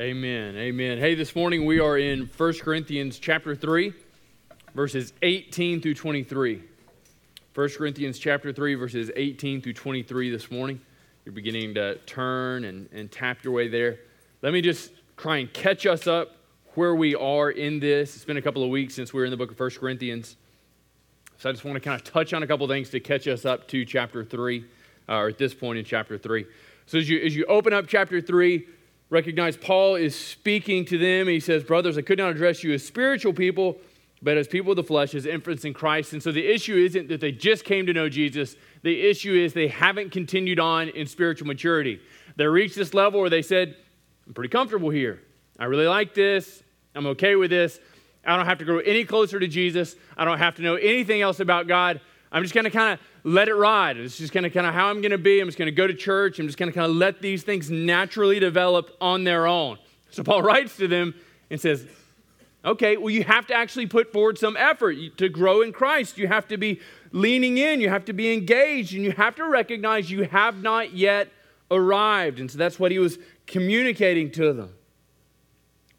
Amen. Amen. Hey, this morning we are in 1 Corinthians chapter 3, verses 18 through 23. 1 Corinthians chapter 3, verses 18 through 23 this morning. You're beginning to turn and, and tap your way there. Let me just try and catch us up where we are in this. It's been a couple of weeks since we were in the book of 1 Corinthians. So I just want to kind of touch on a couple things to catch us up to chapter 3, uh, or at this point in chapter 3. So as you, as you open up chapter 3, recognize Paul is speaking to them. He says, Brothers, I could not address you as spiritual people, but as people of the flesh, as infants in Christ. And so the issue isn't that they just came to know Jesus, the issue is they haven't continued on in spiritual maturity. They reached this level where they said, I'm pretty comfortable here. I really like this. I'm okay with this. I don't have to grow any closer to Jesus. I don't have to know anything else about God. I'm just going to kind of let it ride. It's just kind of kind of how I'm going to be. I'm just going to go to church. I'm just going to kind of let these things naturally develop on their own. So Paul writes to them and says, "Okay, well you have to actually put forward some effort to grow in Christ. You have to be leaning in, you have to be engaged, and you have to recognize you have not yet arrived." And so that's what he was communicating to them.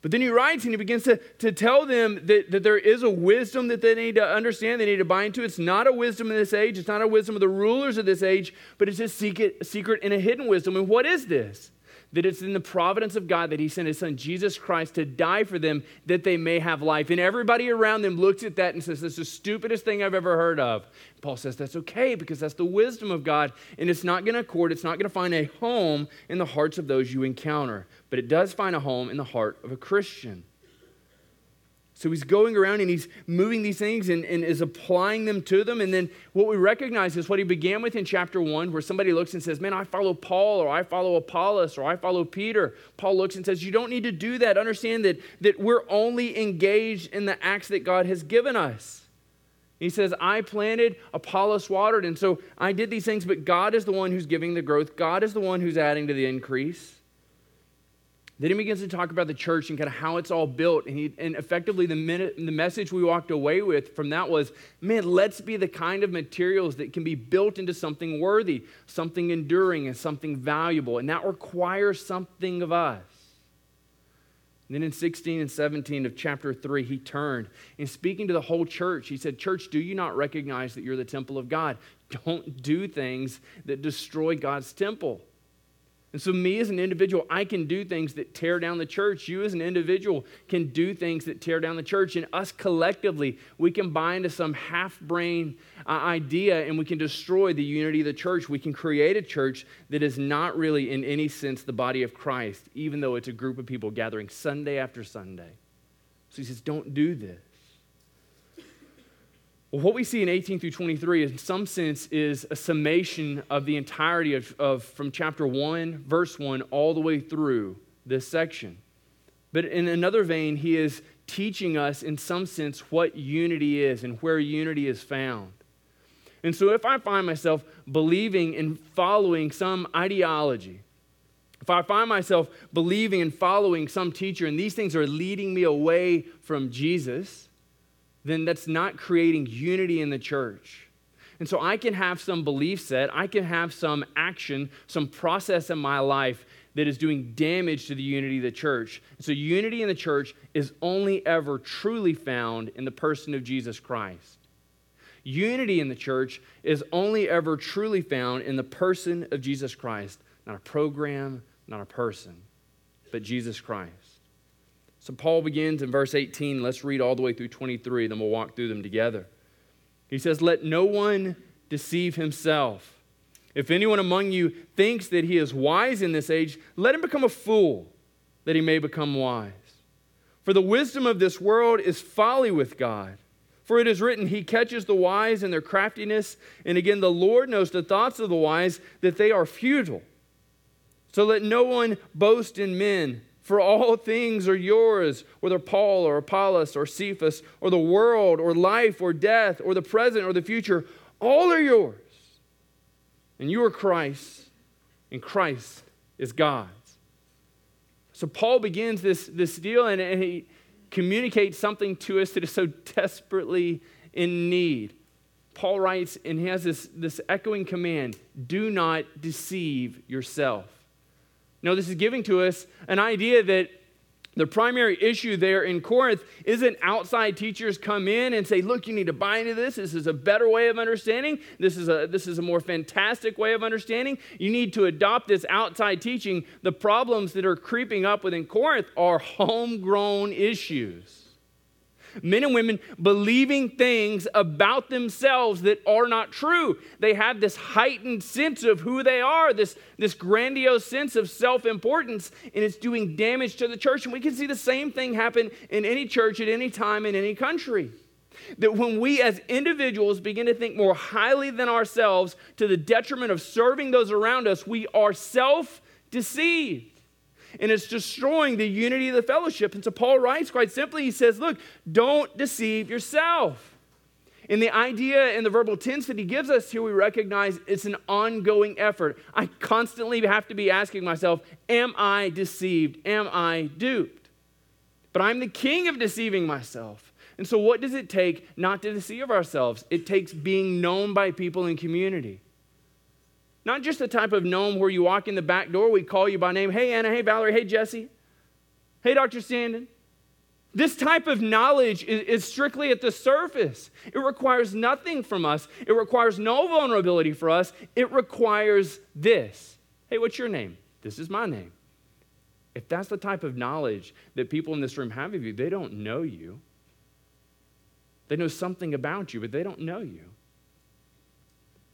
But then he writes and he begins to, to tell them that, that there is a wisdom that they need to understand, they need to buy into. It's not a wisdom in this age, it's not a wisdom of the rulers of this age, but it's a secret, secret and a hidden wisdom. And what is this? that it's in the providence of God that He sent His Son Jesus Christ to die for them that they may have life. And everybody around them looks at that and says, That's the stupidest thing I've ever heard of. Paul says that's okay because that's the wisdom of God, and it's not going to accord, it's not going to find a home in the hearts of those you encounter, but it does find a home in the heart of a Christian. So he's going around and he's moving these things and, and, is applying them to them. And then what we recognize is what he began with in chapter one, where somebody looks and says, Man, I follow Paul, or I follow Apollos, or I follow Peter. Paul looks and says, You don't need to do that. Understand that, that we're only engaged in the acts that God has given us. He says, I planted, Apollos watered, and so I did these things, but God is the one who's giving the growth. God is the one who's adding to the increase. Then he begins to talk about the church and kind of how it's all built. And, he, and effectively, the, minute, the message we walked away with from that was man, let's be the kind of materials that can be built into something worthy, something enduring, and something valuable. And that requires something of us. And then in 16 and 17 of chapter 3, he turned and speaking to the whole church, he said, Church, do you not recognize that you're the temple of God? Don't do things that destroy God's temple. And so, me as an individual, I can do things that tear down the church. You as an individual can do things that tear down the church. And us collectively, we can buy into some half brain uh, idea and we can destroy the unity of the church. We can create a church that is not really, in any sense, the body of Christ, even though it's a group of people gathering Sunday after Sunday. So, he says, don't do this. Well, what we see in 18 through 23, in some sense, is a summation of the entirety of, of from chapter 1, verse 1, all the way through this section. But in another vein, he is teaching us, in some sense, what unity is and where unity is found. And so, if I find myself believing and following some ideology, if I find myself believing and following some teacher, and these things are leading me away from Jesus, then that's not creating unity in the church. And so I can have some belief set, I can have some action, some process in my life that is doing damage to the unity of the church. So unity in the church is only ever truly found in the person of Jesus Christ. Unity in the church is only ever truly found in the person of Jesus Christ, not a program, not a person, but Jesus Christ. So Paul begins in verse 18. Let's read all the way through 23, then we'll walk through them together. He says, Let no one deceive himself. If anyone among you thinks that he is wise in this age, let him become a fool, that he may become wise. For the wisdom of this world is folly with God. For it is written, He catches the wise in their craftiness. And again, the Lord knows the thoughts of the wise, that they are futile. So let no one boast in men for all things are yours, whether Paul or Apollos or Cephas or the world or life or death or the present or the future, all are yours. And you are Christ, and Christ is God's. So Paul begins this, this deal and, and he communicates something to us that is so desperately in need. Paul writes, and he has this, this echoing command do not deceive yourself. No, this is giving to us an idea that the primary issue there in Corinth isn't outside teachers come in and say, look, you need to buy into this. This is a better way of understanding. This is a, this is a more fantastic way of understanding. You need to adopt this outside teaching. The problems that are creeping up within Corinth are homegrown issues men and women believing things about themselves that are not true. They have this heightened sense of who they are, this, this grandiose sense of self importance, and it's doing damage to the church. And we can see the same thing happen in any church at any time in any country. That when we as individuals begin to think more highly than ourselves to the detriment of serving those around us, we are self deceived and it's destroying the unity of the fellowship. And so Paul writes quite simply, he says, Look, don't deceive yourself. In the idea and the verbal tense that he gives us here, we recognize it's an ongoing effort. I constantly have to be asking myself, Am I deceived? Am I duped? But I'm the king of deceiving myself. And so, what does it take not to deceive ourselves? It takes being known by people in community. Not just the type of gnome where you walk in the back door, we call you by name. Hey, Anna. Hey, Valerie. Hey, Jesse. Hey, Dr. Sandin. This type of knowledge is, is, strictly at the surface. It requires nothing from us, it requires no vulnerability for us. It requires this Hey, what's your name? This is my name. If that's the type of knowledge that people in this room have of you, they don't know you. They know something about you, but they don't know you.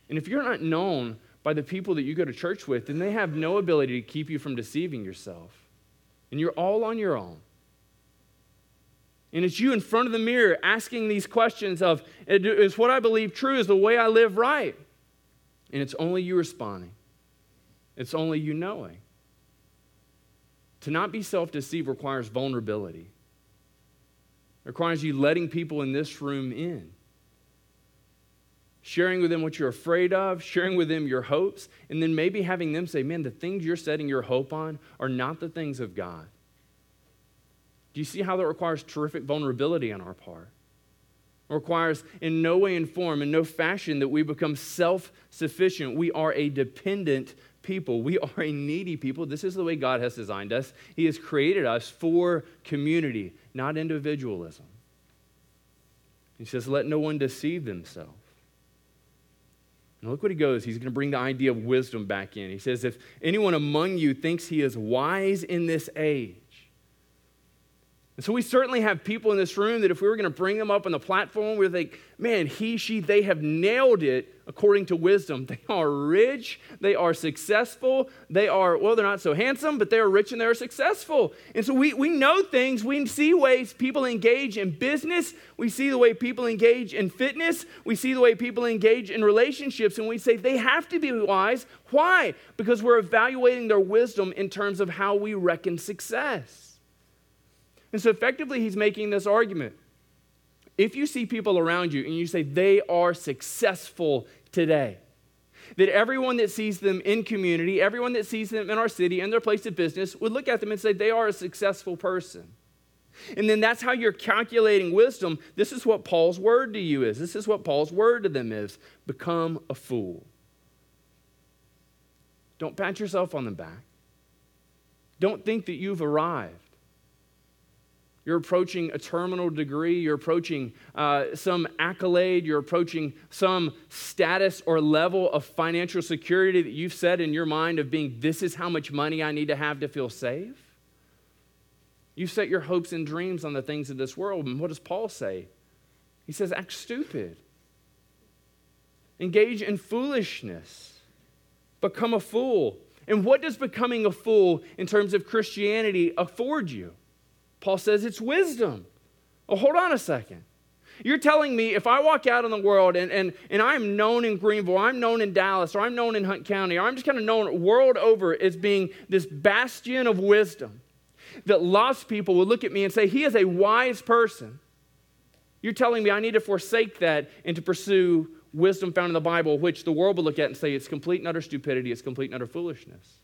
And if you're not known by the people that you go to church with, then they have no ability to keep you from deceiving yourself. And you're all on your own. And it's you in front of the mirror asking these questions of, is what I believe true? Is the way I live right? And it's only you responding. It's only you knowing. To not be self deceived requires vulnerability. It requires you letting people in this room in sharing with them what you're afraid of, sharing with them your hopes, and then maybe having them say, Man, the things you're setting your hope on are not the things of God. Do you see how that requires terrific vulnerability on our part? It requires in no way in form, in no fashion that we become self sufficient. We are a dependent people. We are a needy people. This is the way God has designed us. He has created us for community, not individualism. He says, Let no one deceive themselves. Look what he goes. He's going to bring the idea of wisdom back in. He says, If anyone among you thinks he is wise in this age, and so we certainly have people in this room that if we were going to bring them up on the platform, we would think, man, he, she, they have nailed it according to wisdom. They are rich, they are successful, they are, well, they're not so handsome, but they are rich and they're successful. And so we, we know things, we see ways people engage in business, we see the way people engage in fitness, we see the way people engage in relationships, and we say they have to be wise. Why? Because we're evaluating their wisdom in terms of how we reckon success. And so effectively, he's making this argument. If you see people around you and you say they are successful today, that everyone that sees them in community, everyone that sees them in our city and their place of business would look at them and say they are a successful person. And then that's how you're calculating wisdom. This is what Paul's word to you is. This is what Paul's word to them is become a fool. Don't pat yourself on the back. Don't think that you've arrived. You're approaching a terminal degree. You're approaching uh, some accolade. You're approaching some status or level of financial security that you've set in your mind of being, this is how much money I need to have to feel safe. You set your hopes and dreams on the things of this world. And what does Paul say? He says, act stupid, engage in foolishness, become a fool. And what does becoming a fool in terms of Christianity afford you? Paul says it's wisdom. Oh, hold on a second. You're telling me if I walk out in the world and, and, and I'm known in Greenville, I'm known in Dallas, or I'm known in Hunt County, or I'm just kind of known world over as being this bastion of wisdom, that lost people will look at me and say, He is a wise person. You're telling me I need to forsake that and to pursue wisdom found in the Bible, which the world will look at and say it's complete and utter stupidity, it's complete and utter foolishness.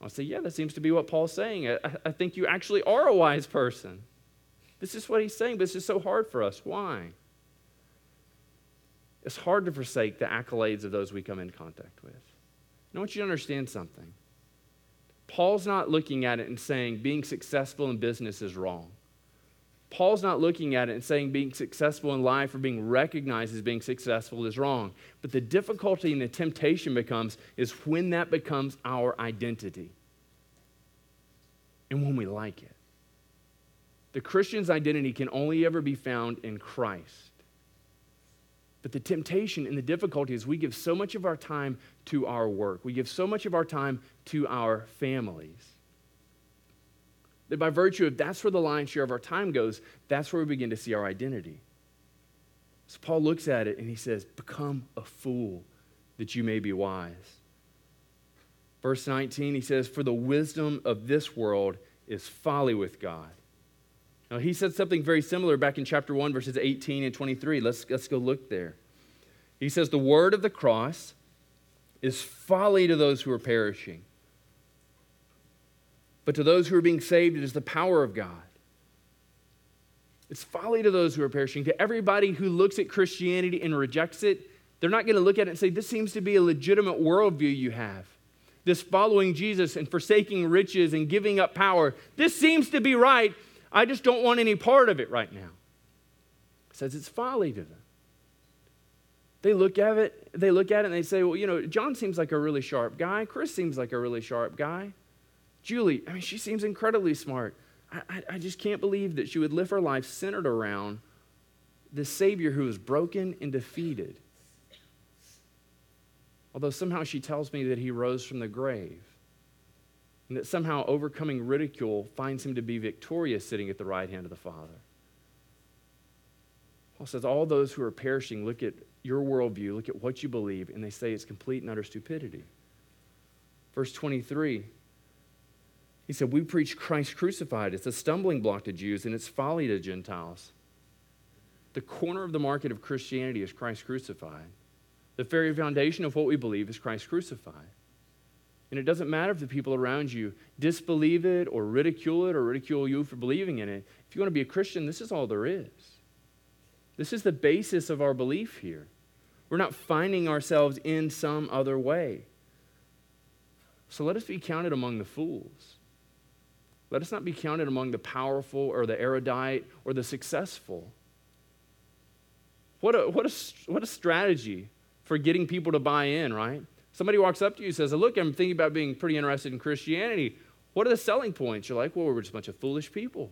I'll say, yeah, that seems to be what Paul's saying. I, I think you actually are a wise person. This is what he's saying, but it's just so hard for us. Why? It's hard to forsake the accolades of those we come in contact with. I want you to understand something. Paul's not looking at it and saying being successful in business is wrong. Paul's not looking at it and saying being successful in life or being recognized as being successful is wrong. But the difficulty and the temptation becomes is when that becomes our identity and when we like it. The Christian's identity can only ever be found in Christ. But the temptation and the difficulty is we give so much of our time to our work, we give so much of our time to our families that by virtue of that's where the lion's share of our time goes, that's where we begin to see our identity. So Paul looks at it and he says, Become a fool that you may be wise. Verse 19, he says, For the wisdom of this world is folly with God. Now, he said something very similar back in chapter 1, verses 18 and 23. Let's, let's go look there. He says, The word of the cross is folly to those who are perishing but to those who are being saved, it is the power of God. It's folly to those who are perishing. To everybody who looks at Christianity and rejects it, they're not going to look at it and say, This seems to be a legitimate worldview you have. This following Jesus and forsaking riches and giving up power, this seems to be right. I just don't want any part of it right now. It says it's folly to them. They look at it, they look at it and they say, Well, you know, John seems like a really sharp guy. Chris seems like a really sharp guy. Julie, I mean, she seems incredibly smart. I, I, I just can't believe that she would live her life centered around the Savior who was broken and defeated. Although somehow she tells me that he rose from the grave and that somehow overcoming ridicule finds him to be victorious sitting at the right hand of the Father. Paul says, All those who are perishing look at your worldview, look at what you believe, and they say it's complete and utter stupidity. Verse 23 he said, We preach Christ crucified. It's a stumbling block to Jews and it's folly to Gentiles. The corner of the market of Christianity is Christ crucified. The very foundation of what we believe is Christ crucified. And it doesn't matter if the people around you disbelieve it or ridicule it or ridicule you for believing in it. If you want to be a Christian, this is all there is. This is the basis of our belief here. We're not finding ourselves in some other way. So let us be counted among the fools. Let us not be counted among the powerful or the erudite or the successful. What a, what a, what a strategy for getting people to buy in, right? Somebody walks up to you and says, Look, I'm thinking about being pretty interested in Christianity. What are the selling points? You're like, Well, we're just a bunch of foolish people.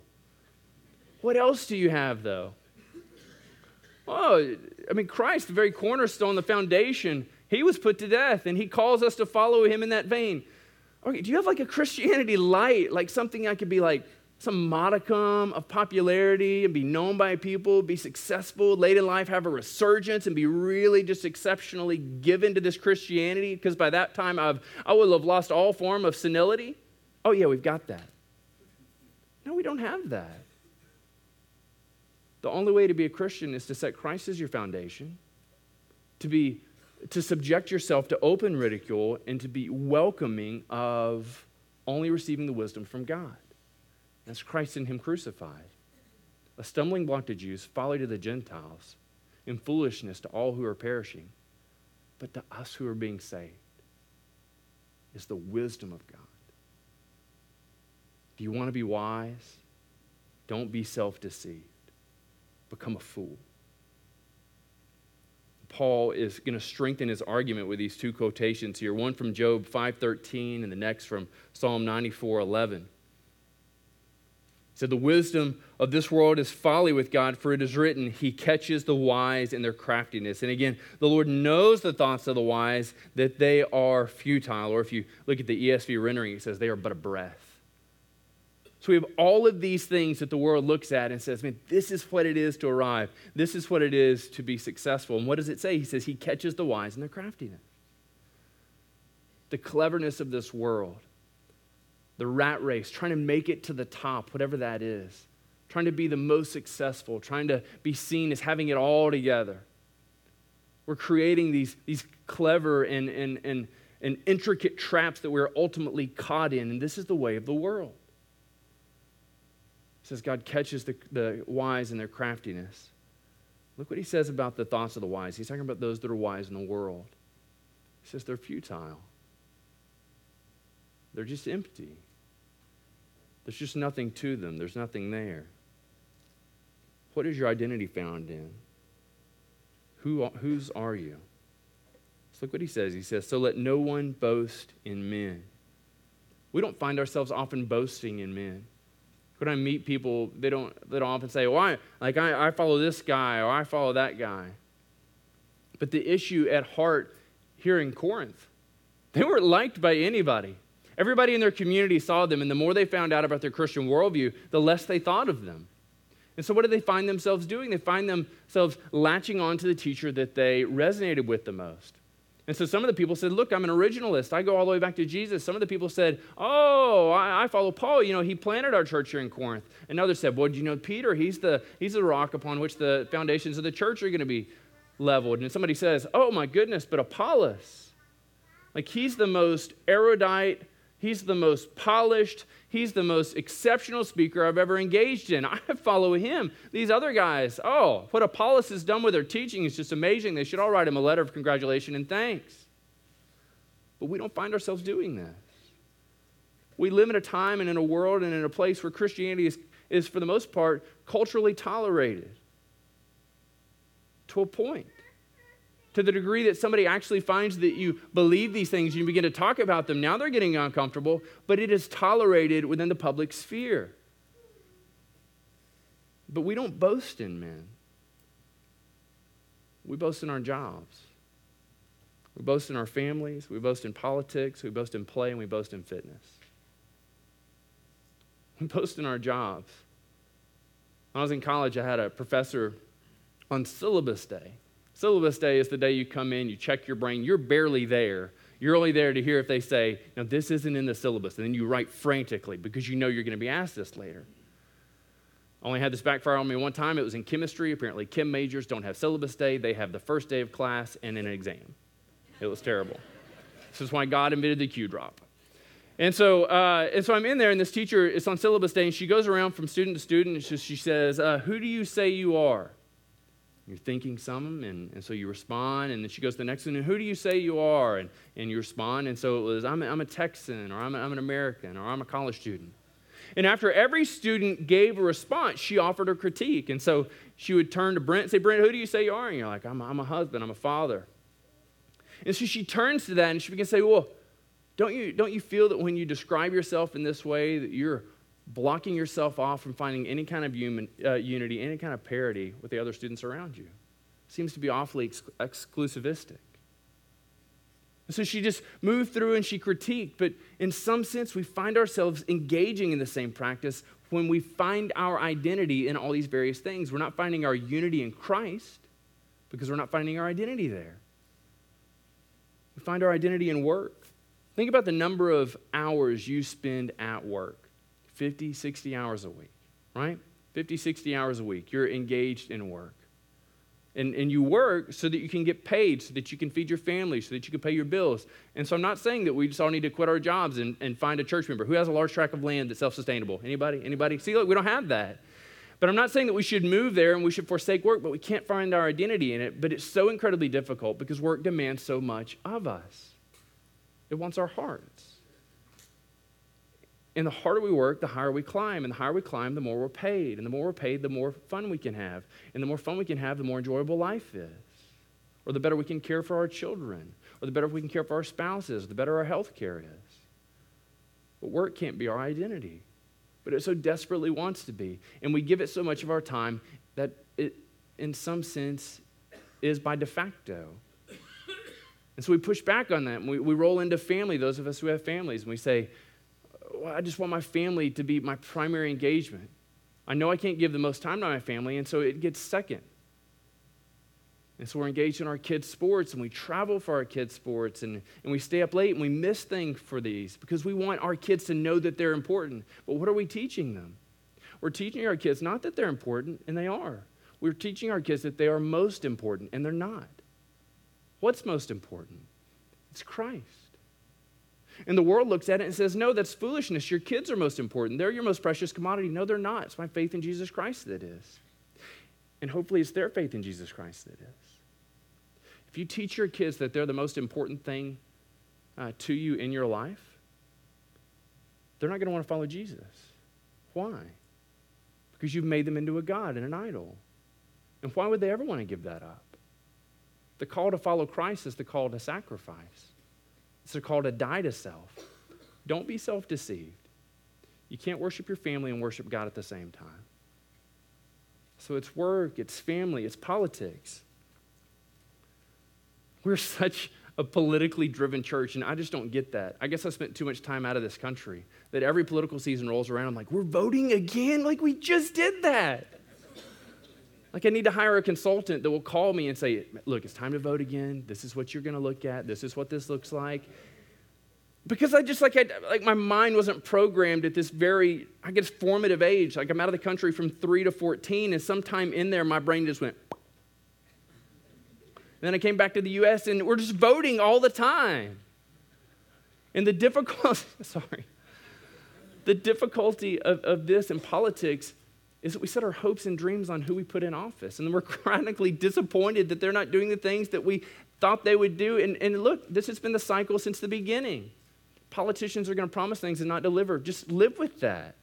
What else do you have, though? Oh, I mean, Christ, the very cornerstone, the foundation, he was put to death, and he calls us to follow him in that vein. Okay, do you have like a Christianity light, like something I could be like some modicum of popularity and be known by people, be successful late in life, have a resurgence, and be really just exceptionally given to this Christianity? Because by that time, I've, I would have lost all form of senility. Oh, yeah, we've got that. No, we don't have that. The only way to be a Christian is to set Christ as your foundation, to be to subject yourself to open ridicule and to be welcoming of only receiving the wisdom from God. That's Christ in Him crucified. A stumbling block to Jews, folly to the Gentiles, and foolishness to all who are perishing. But to us who are being saved is the wisdom of God. Do you want to be wise? Don't be self deceived. Become a fool. Paul is going to strengthen his argument with these two quotations here, one from Job 5:13 and the next from Psalm 94:11. He said, The wisdom of this world is folly with God, for it is written, He catches the wise in their craftiness. And again, the Lord knows the thoughts of the wise, that they are futile. Or if you look at the ESV rendering, it says, They are but a breath. So we have all of these things that the world looks at and says, man, this is what it is to arrive. This is what it is to be successful. And what does it say? He says he catches the wise in their craftiness. The cleverness of this world, the rat race, trying to make it to the top, whatever that is, trying to be the most successful, trying to be seen as having it all together. We're creating these, these clever and, and, and, and intricate traps that we're ultimately caught in, and this is the way of the world says God catches the, the wise in their craftiness. Look what he says about the thoughts of the wise. He's talking about those that are wise in the world. He says they're futile. they're just empty. There's just nothing to them, there's nothing there. What is your identity found in? Who, whose are you? So look what he says. He says, So let no one boast in men. We don't find ourselves often boasting in men. When I meet people, they don't, they don't often say, Well, I, like I, I follow this guy or I follow that guy. But the issue at heart here in Corinth, they weren't liked by anybody. Everybody in their community saw them, and the more they found out about their Christian worldview, the less they thought of them. And so, what do they find themselves doing? They find themselves latching on to the teacher that they resonated with the most. And so some of the people said, Look, I'm an originalist. I go all the way back to Jesus. Some of the people said, Oh, I, I, follow Paul. You know, he planted our church here in Corinth. And others said, Well, do you know Peter? He's the, he's the rock upon which the foundations of the church are going to be leveled. And somebody says, Oh, my goodness, but Apollos, like he's the most erudite, he's the most polished, he's the most exceptional speaker I've ever engaged in. I follow him. These other guys, oh, what Apollos has done with their teaching is just amazing. They should all write him a letter of congratulation and thanks. But we don't find ourselves doing this. We live in a time and in a world and in a place where Christianity is, is for the most part, culturally tolerated to a point to the degree that somebody actually finds that you believe these things you begin to talk about them, now they're getting uncomfortable, but it is tolerated within the public sphere. But we don't boast in men. We boast in our jobs. We boast in our families. We boast in politics. We boast in play. And we boast in fitness. We boast in our jobs. When I was in college, I had a professor on syllabus day Syllabus day is the day you come in, you check your brain, you're barely there. You're only there to hear if they say, Now, this isn't in the syllabus. And then you write frantically because you know you're going to be asked this later. I only had this backfire on me one time. It was in chemistry. Apparently, chem majors don't have syllabus day, they have the first day of class and an exam. It was terrible. this is why God invented the Q drop. And so, uh, and so I'm in there, and this teacher is on syllabus day, and she goes around from student to student, and she, says, uh, Who do you say you are? You're thinking some, and, and so you respond. And then she goes to the next one, and who do you say you are? And, and you respond. And so it was, I'm a, I'm a Texan, or I'm, a, I'm an American, or I'm a college student. And after every student gave a response, she offered her critique. And so she would turn to Brent and say, Brent, who do you say you are? And you're like, I'm, I'm a husband, I'm a father. And so she turns to that and she begins to say, Well, don't you, don't you feel that when you describe yourself in this way, that you're blocking yourself off from finding any kind of human, uh, unity, any kind of parity with the other students around you. Seems to be awfully ex- exclusivistic. so she just moved through and she critiqued, but in some sense, we find ourselves engaging in the same practice when we find our identity in all these various things. We're not finding our unity in Christ because we're not finding our identity there. We find our identity in work. Think about the number of hours you spend at work. 50, 60 hours a week, right? 50, 60 hours a week. You're engaged in work. And, and you work so that you can get paid, so that you can feed your family, so that you can pay your bills. And so I'm not saying that we just all need to quit our jobs and, and find a church member who has a large tract of land that's self-sustainable. Anybody? Anybody? See, look, we don't have that. But I'm not saying that we should move there and we should forsake work, but we can't find our identity in it. But it's so incredibly difficult because work demands so much of us. It wants our hearts. And the harder we work, the higher we climb. And the higher we climb, the more we're paid. And the more we're paid, the more fun we can have. And the more fun we can have, the more enjoyable life is. Or the better we can care for our children. Or the better we can care for our spouses. The better our health care is. But work can't be our identity. But it so desperately wants to be. And we give it so much of our time that it, in some sense, is by de facto. And so we push back on that. And we, we roll into family, those of us who have families, and we say, I just want my family to be my primary engagement. I know I can't give the most time to my family, and so it gets second. And so we're engaged in our kids' sports and we travel for our kids' sports and, and we stay up late and we miss things for these because we want our kids to know that they're important. But what are we teaching them? We're teaching our kids not that they're important, and they are. We're teaching our kids that they are most important, and they're not. What's most important? It's Christ. And the world looks at it and says, No, that's foolishness. Your kids are most important. They're your most precious commodity. No, they're not. It's my faith in Jesus Christ that is. And hopefully, it's their faith in Jesus Christ that is. If you teach your kids that they're the most important thing uh, to you in your life, they're not going to want to follow Jesus. Why? Because you've made them into a God and an idol. And why would they ever want to give that up? The call to follow Christ is the call to sacrifice, it's the call to die to self. Don't be self deceived. You can't worship your family and worship God at the same time. So it's work, it's family, it's politics. We're such a politically driven church, and I just don't get that. I guess I spent too much time out of this country that every political season rolls around. I'm like, we're voting again? Like, we just did that. Like, I need to hire a consultant that will call me and say, look, it's time to vote again. This is what you're going to look at. This is what this looks like. Because I just like, I, like my mind wasn't programmed at this very, I guess, formative age. Like, I'm out of the country from three to 14, and sometime in there, my brain just went, then I came back to the US and we're just voting all the time. And the difficulty, sorry, the difficulty of, of this in politics is that we set our hopes and dreams on who we put in office. And then we're chronically disappointed that they're not doing the things that we thought they would do. And, and look, this has been the cycle since the beginning. Politicians are going to promise things and not deliver. Just live with that.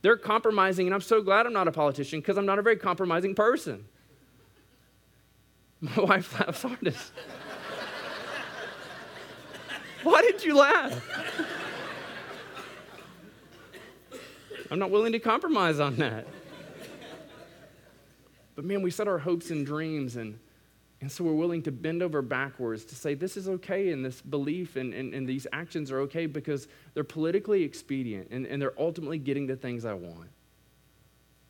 They're compromising, and I'm so glad I'm not a politician because I'm not a very compromising person. My wife laughs hardest. Why did you laugh? I'm not willing to compromise on that. But man, we set our hopes and dreams, and, and so we're willing to bend over backwards to say this is okay, and this belief and, and, and these actions are okay because they're politically expedient and, and they're ultimately getting the things I want.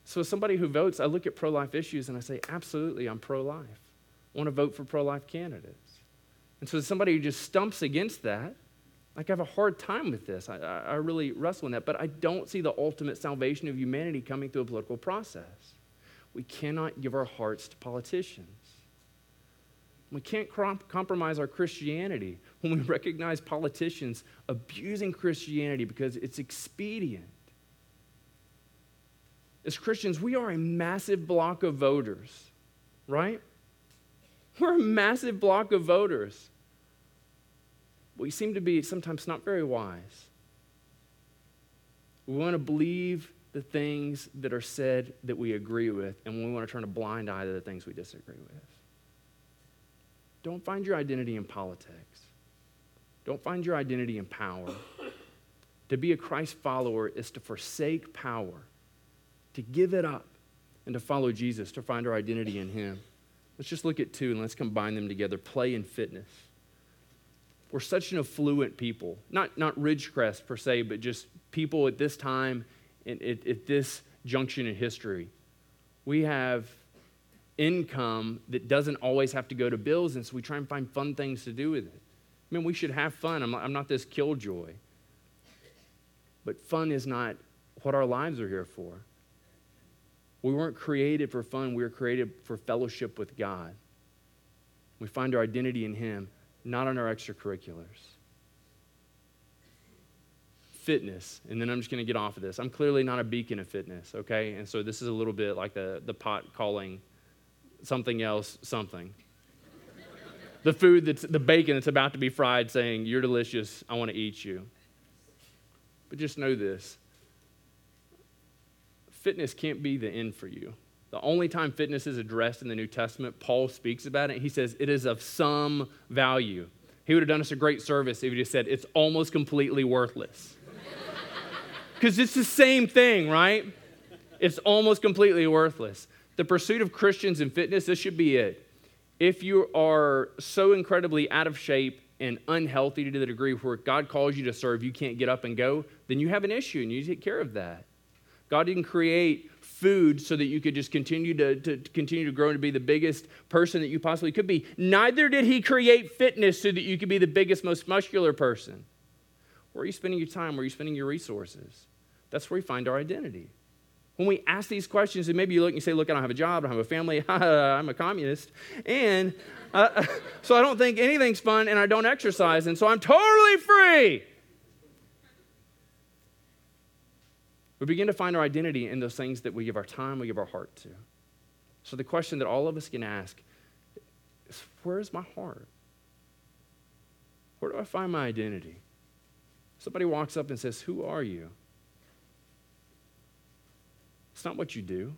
So, as somebody who votes, I look at pro life issues and I say, absolutely, I'm pro life I want to vote for pro life candidates. And so, as somebody who just stumps against that, like I have a hard time with this. I, I, really wrestle in that, but I don't see the ultimate salvation of humanity coming through a political process. We cannot give our hearts to politicians. We can't compromise our Christianity when we recognize politicians abusing Christianity because it's expedient. As Christians, we are a massive block of voters, right? We're a massive block of voters. We seem to be sometimes not very wise. We want to believe the things that are said that we agree with, and we want to turn a blind eye to the things we disagree with. Don't find your identity in politics. Don't find your identity in power. to be a Christ follower is to forsake power, to give it up, and to follow Jesus, to find our identity in Him. Let's just look at two and let's combine them together play and fitness. We're such an affluent people, not, not Ridgecrest per se, but just people at this time, at, at, this junction in history. We have income that doesn't always have to go to bills, and so we try and find fun things to do with it. I mean, we should have fun. I'm I'm not this killjoy. But fun is not what our lives are here for. We weren't created for fun, we were created for fellowship with God. We find our identity in Him, not in our extracurriculars. Fitness, and then I'm just going to get off of this. I'm clearly not a beacon of fitness, okay? And so this is a little bit like the, the pot calling something else something. the food that's the bacon that's about to be fried saying, You're delicious, I want to eat you. But just know this fitness can't be the end for you. The only time fitness is addressed in the New Testament, Paul speaks about it. He says it is of some value. He would have done us a great service if he just said it's almost completely worthless. Because it's the same thing, right? It's almost completely worthless. The pursuit of Christians in fitness, this should be it. If you are so incredibly out of shape and unhealthy to the degree where God calls you to serve, you can't get up and go, then you have an issue and you take care of that. God didn't create food so that you could just continue to, to, to, continue to grow and to be the biggest person that you possibly could be. Neither did he create fitness so that you could be the biggest, most muscular person. Where are you spending your time? Where are you spending your resources? That's where we find our identity. When we ask these questions, and maybe you look and you say, Look, I don't have a job, I don't have a family, I'm a communist, and uh, so I don't think anything's fun, and I don't exercise, and so I'm totally free. We begin to find our identity in those things that we give our time, we give our heart to. So the question that all of us can ask is where is my heart? Where do I find my identity? Somebody walks up and says, Who are you? It's not what you do,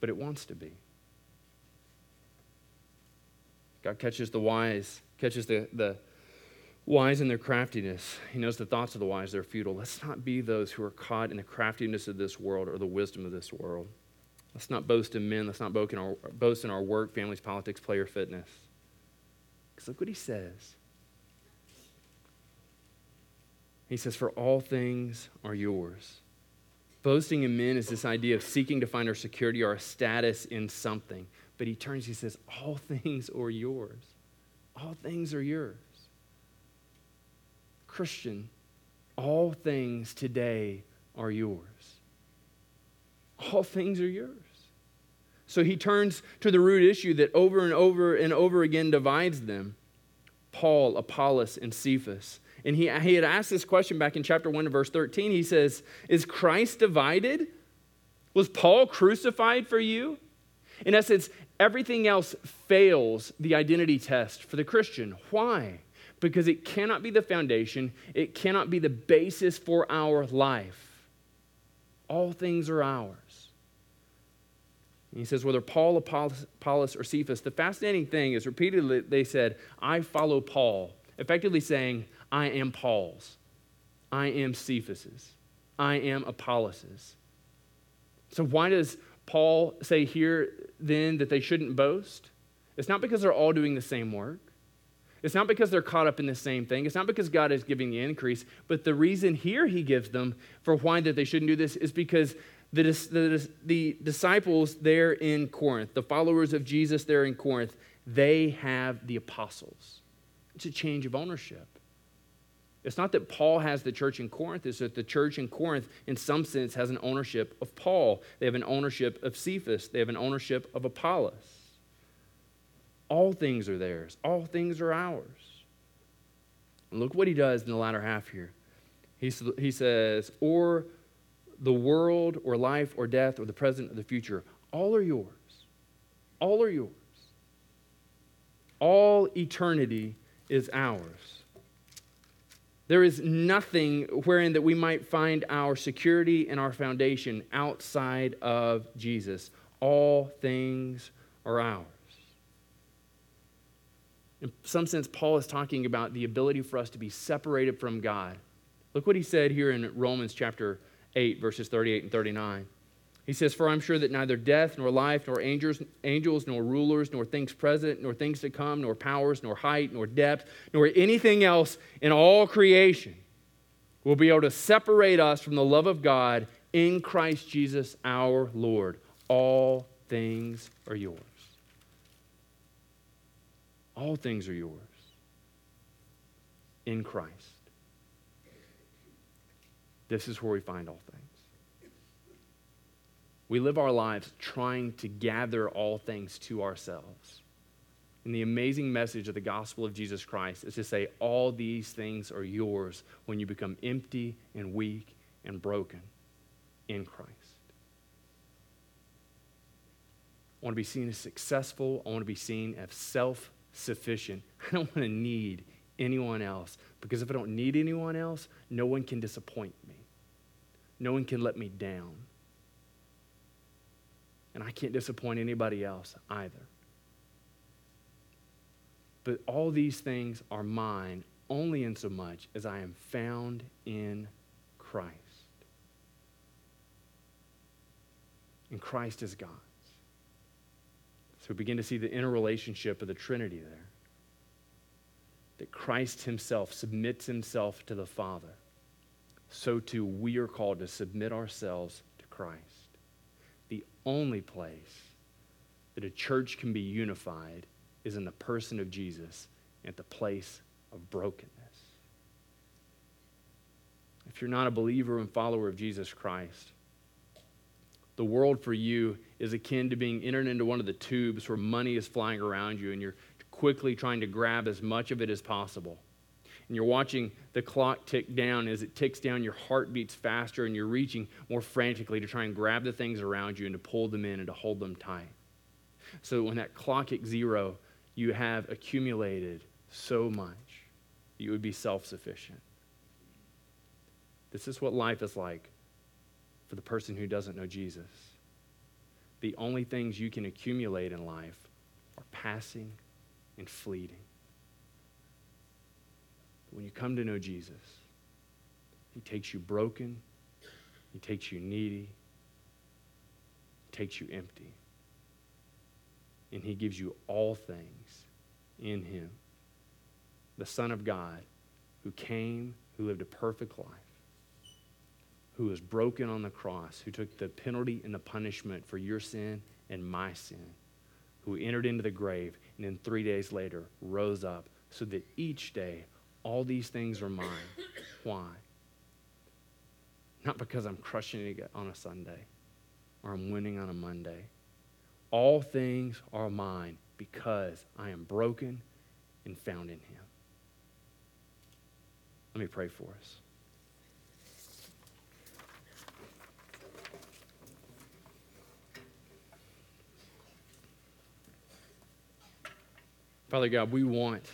but it wants to be. God catches the wise, catches the, the wise in their craftiness. He knows the thoughts of the wise, they're futile. Let's not be those who are caught in the craftiness of this world or the wisdom of this world. Let's not boast in men. Let's not boast in our, boast in our work, families, politics, player fitness. Because look what he says. He says, For all things are yours. Boasting in men is this idea of seeking to find our security or our status in something. But he turns, he says, All things are yours. All things are yours. Christian, all things today are yours. All things are yours. So he turns to the root issue that over and over and over again divides them Paul, Apollos, and Cephas. And he, he had asked this question back in chapter 1 verse 13. He says, Is Christ divided? Was Paul crucified for you? In essence, everything else fails the identity test for the Christian. Why? Because it cannot be the foundation, it cannot be the basis for our life. All things are ours. And he says, whether Paul, Apollos, or Cephas, the fascinating thing is repeatedly they said, I follow Paul, effectively saying, I am Paul's, I am Cephas's, I am Apollos's. So why does Paul say here then that they shouldn't boast? It's not because they're all doing the same work. It's not because they're caught up in the same thing. It's not because God is giving the increase. But the reason here he gives them for why that they shouldn't do this is because the, the, the disciples there in Corinth, the followers of Jesus there in Corinth, they have the apostles. It's a change of ownership. It's not that Paul has the church in Corinth, it's that the church in Corinth, in some sense, has an ownership of Paul. They have an ownership of Cephas, they have an ownership of Apollos. All things are theirs, all things are ours. And look what he does in the latter half here. He, he says, or the world or life or death or the present or the future, all are yours. All are yours. All eternity is ours. There is nothing wherein that we might find our security and our foundation outside of Jesus. All things are ours. In some sense, Paul is talking about the ability for us to be separated from God. Look what he said here in Romans chapter 8, verses 38 and 39. He says, For I'm sure that neither death, nor life, nor angels, angels, nor rulers, nor things present, nor things to come, nor powers, nor height, nor depth, nor anything else in all creation will be able to separate us from the love of God in Christ Jesus our Lord. All things are yours. All things are yours in Christ. This is where we find all things. We live our lives trying to gather all things to ourselves. And the amazing message of the gospel of Jesus Christ is to say, all these things are yours when you become empty and weak and broken in Christ. I want to be seen as successful. I want to be seen as self sufficient. I don't want to need anyone else because if I don't need anyone else, no one can disappoint me. No one can let me down. And I can't disappoint anybody else either. But all these things are mine only in so much as I am found in Christ. And Christ is God's. So we begin to see the interrelationship of the Trinity there. That Christ himself submits himself to the Father so too we are called to submit ourselves to Christ. The only place that a church can be unified is in the person of Jesus at the place of brokenness. If you're not a believer and follower of Jesus Christ, the world for you is akin to being entered into one of the tubes where money is flying around you and you're quickly trying to grab as much of it as possible and you're watching the clock tick down. As it ticks down, your heart beats faster, and you're reaching more frantically to try and grab the things around you and to pull them in and to hold them tight. So when that clock hits zero, you have accumulated so much. you would be self sufficient. This is what life is like for the person who doesn't know Jesus. The only things you can accumulate in life are passing and fleeting. When you come to know Jesus, He takes you broken, He takes you needy, He takes you empty, and He gives you all things in Him. The Son of God who came, who lived a perfect life who was broken on the cross, who took the penalty and the punishment for your sin and my sin, who entered into the grave and then three days later rose up so that each day all these things are mine. Why? Not because I'm crushing it on a Sunday or I'm winning on a Monday. All things are mine because I am broken and found in Him. Let me pray for us. Father God, we want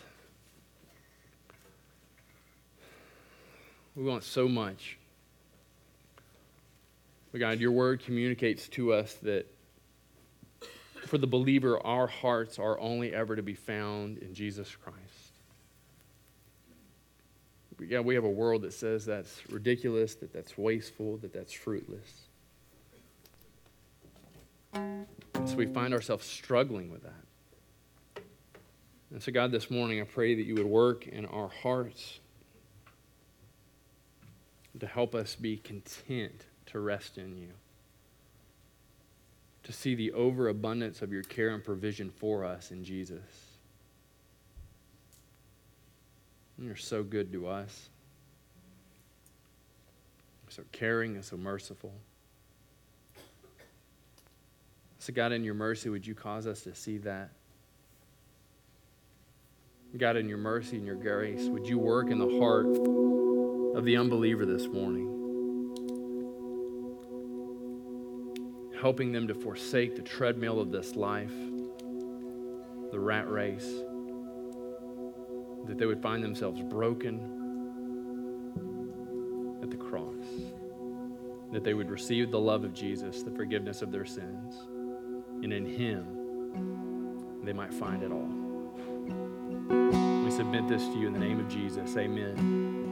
we want so much. But God, your word communicates to us that for the believer, our hearts are only ever to be found in Jesus Christ. Yeah, we have a world that says that's ridiculous, that that's wasteful, that that's fruitless. And so we find ourselves struggling with that. And so, God, this morning I pray that you would work in our hearts to help us be content to rest in you, to see the overabundance of your care and provision for us in Jesus. You're so good to us, so caring and so merciful. So, God, in your mercy, would you cause us to see that? God, in your mercy and your grace, would you work in the heart of the unbeliever this morning? Helping them to forsake the treadmill of this life, the rat race, that they would find themselves broken at the cross, that they would receive the love of Jesus, the forgiveness of their sins, and in Him they might find it all. We submit this to you in the name of Jesus. Amen.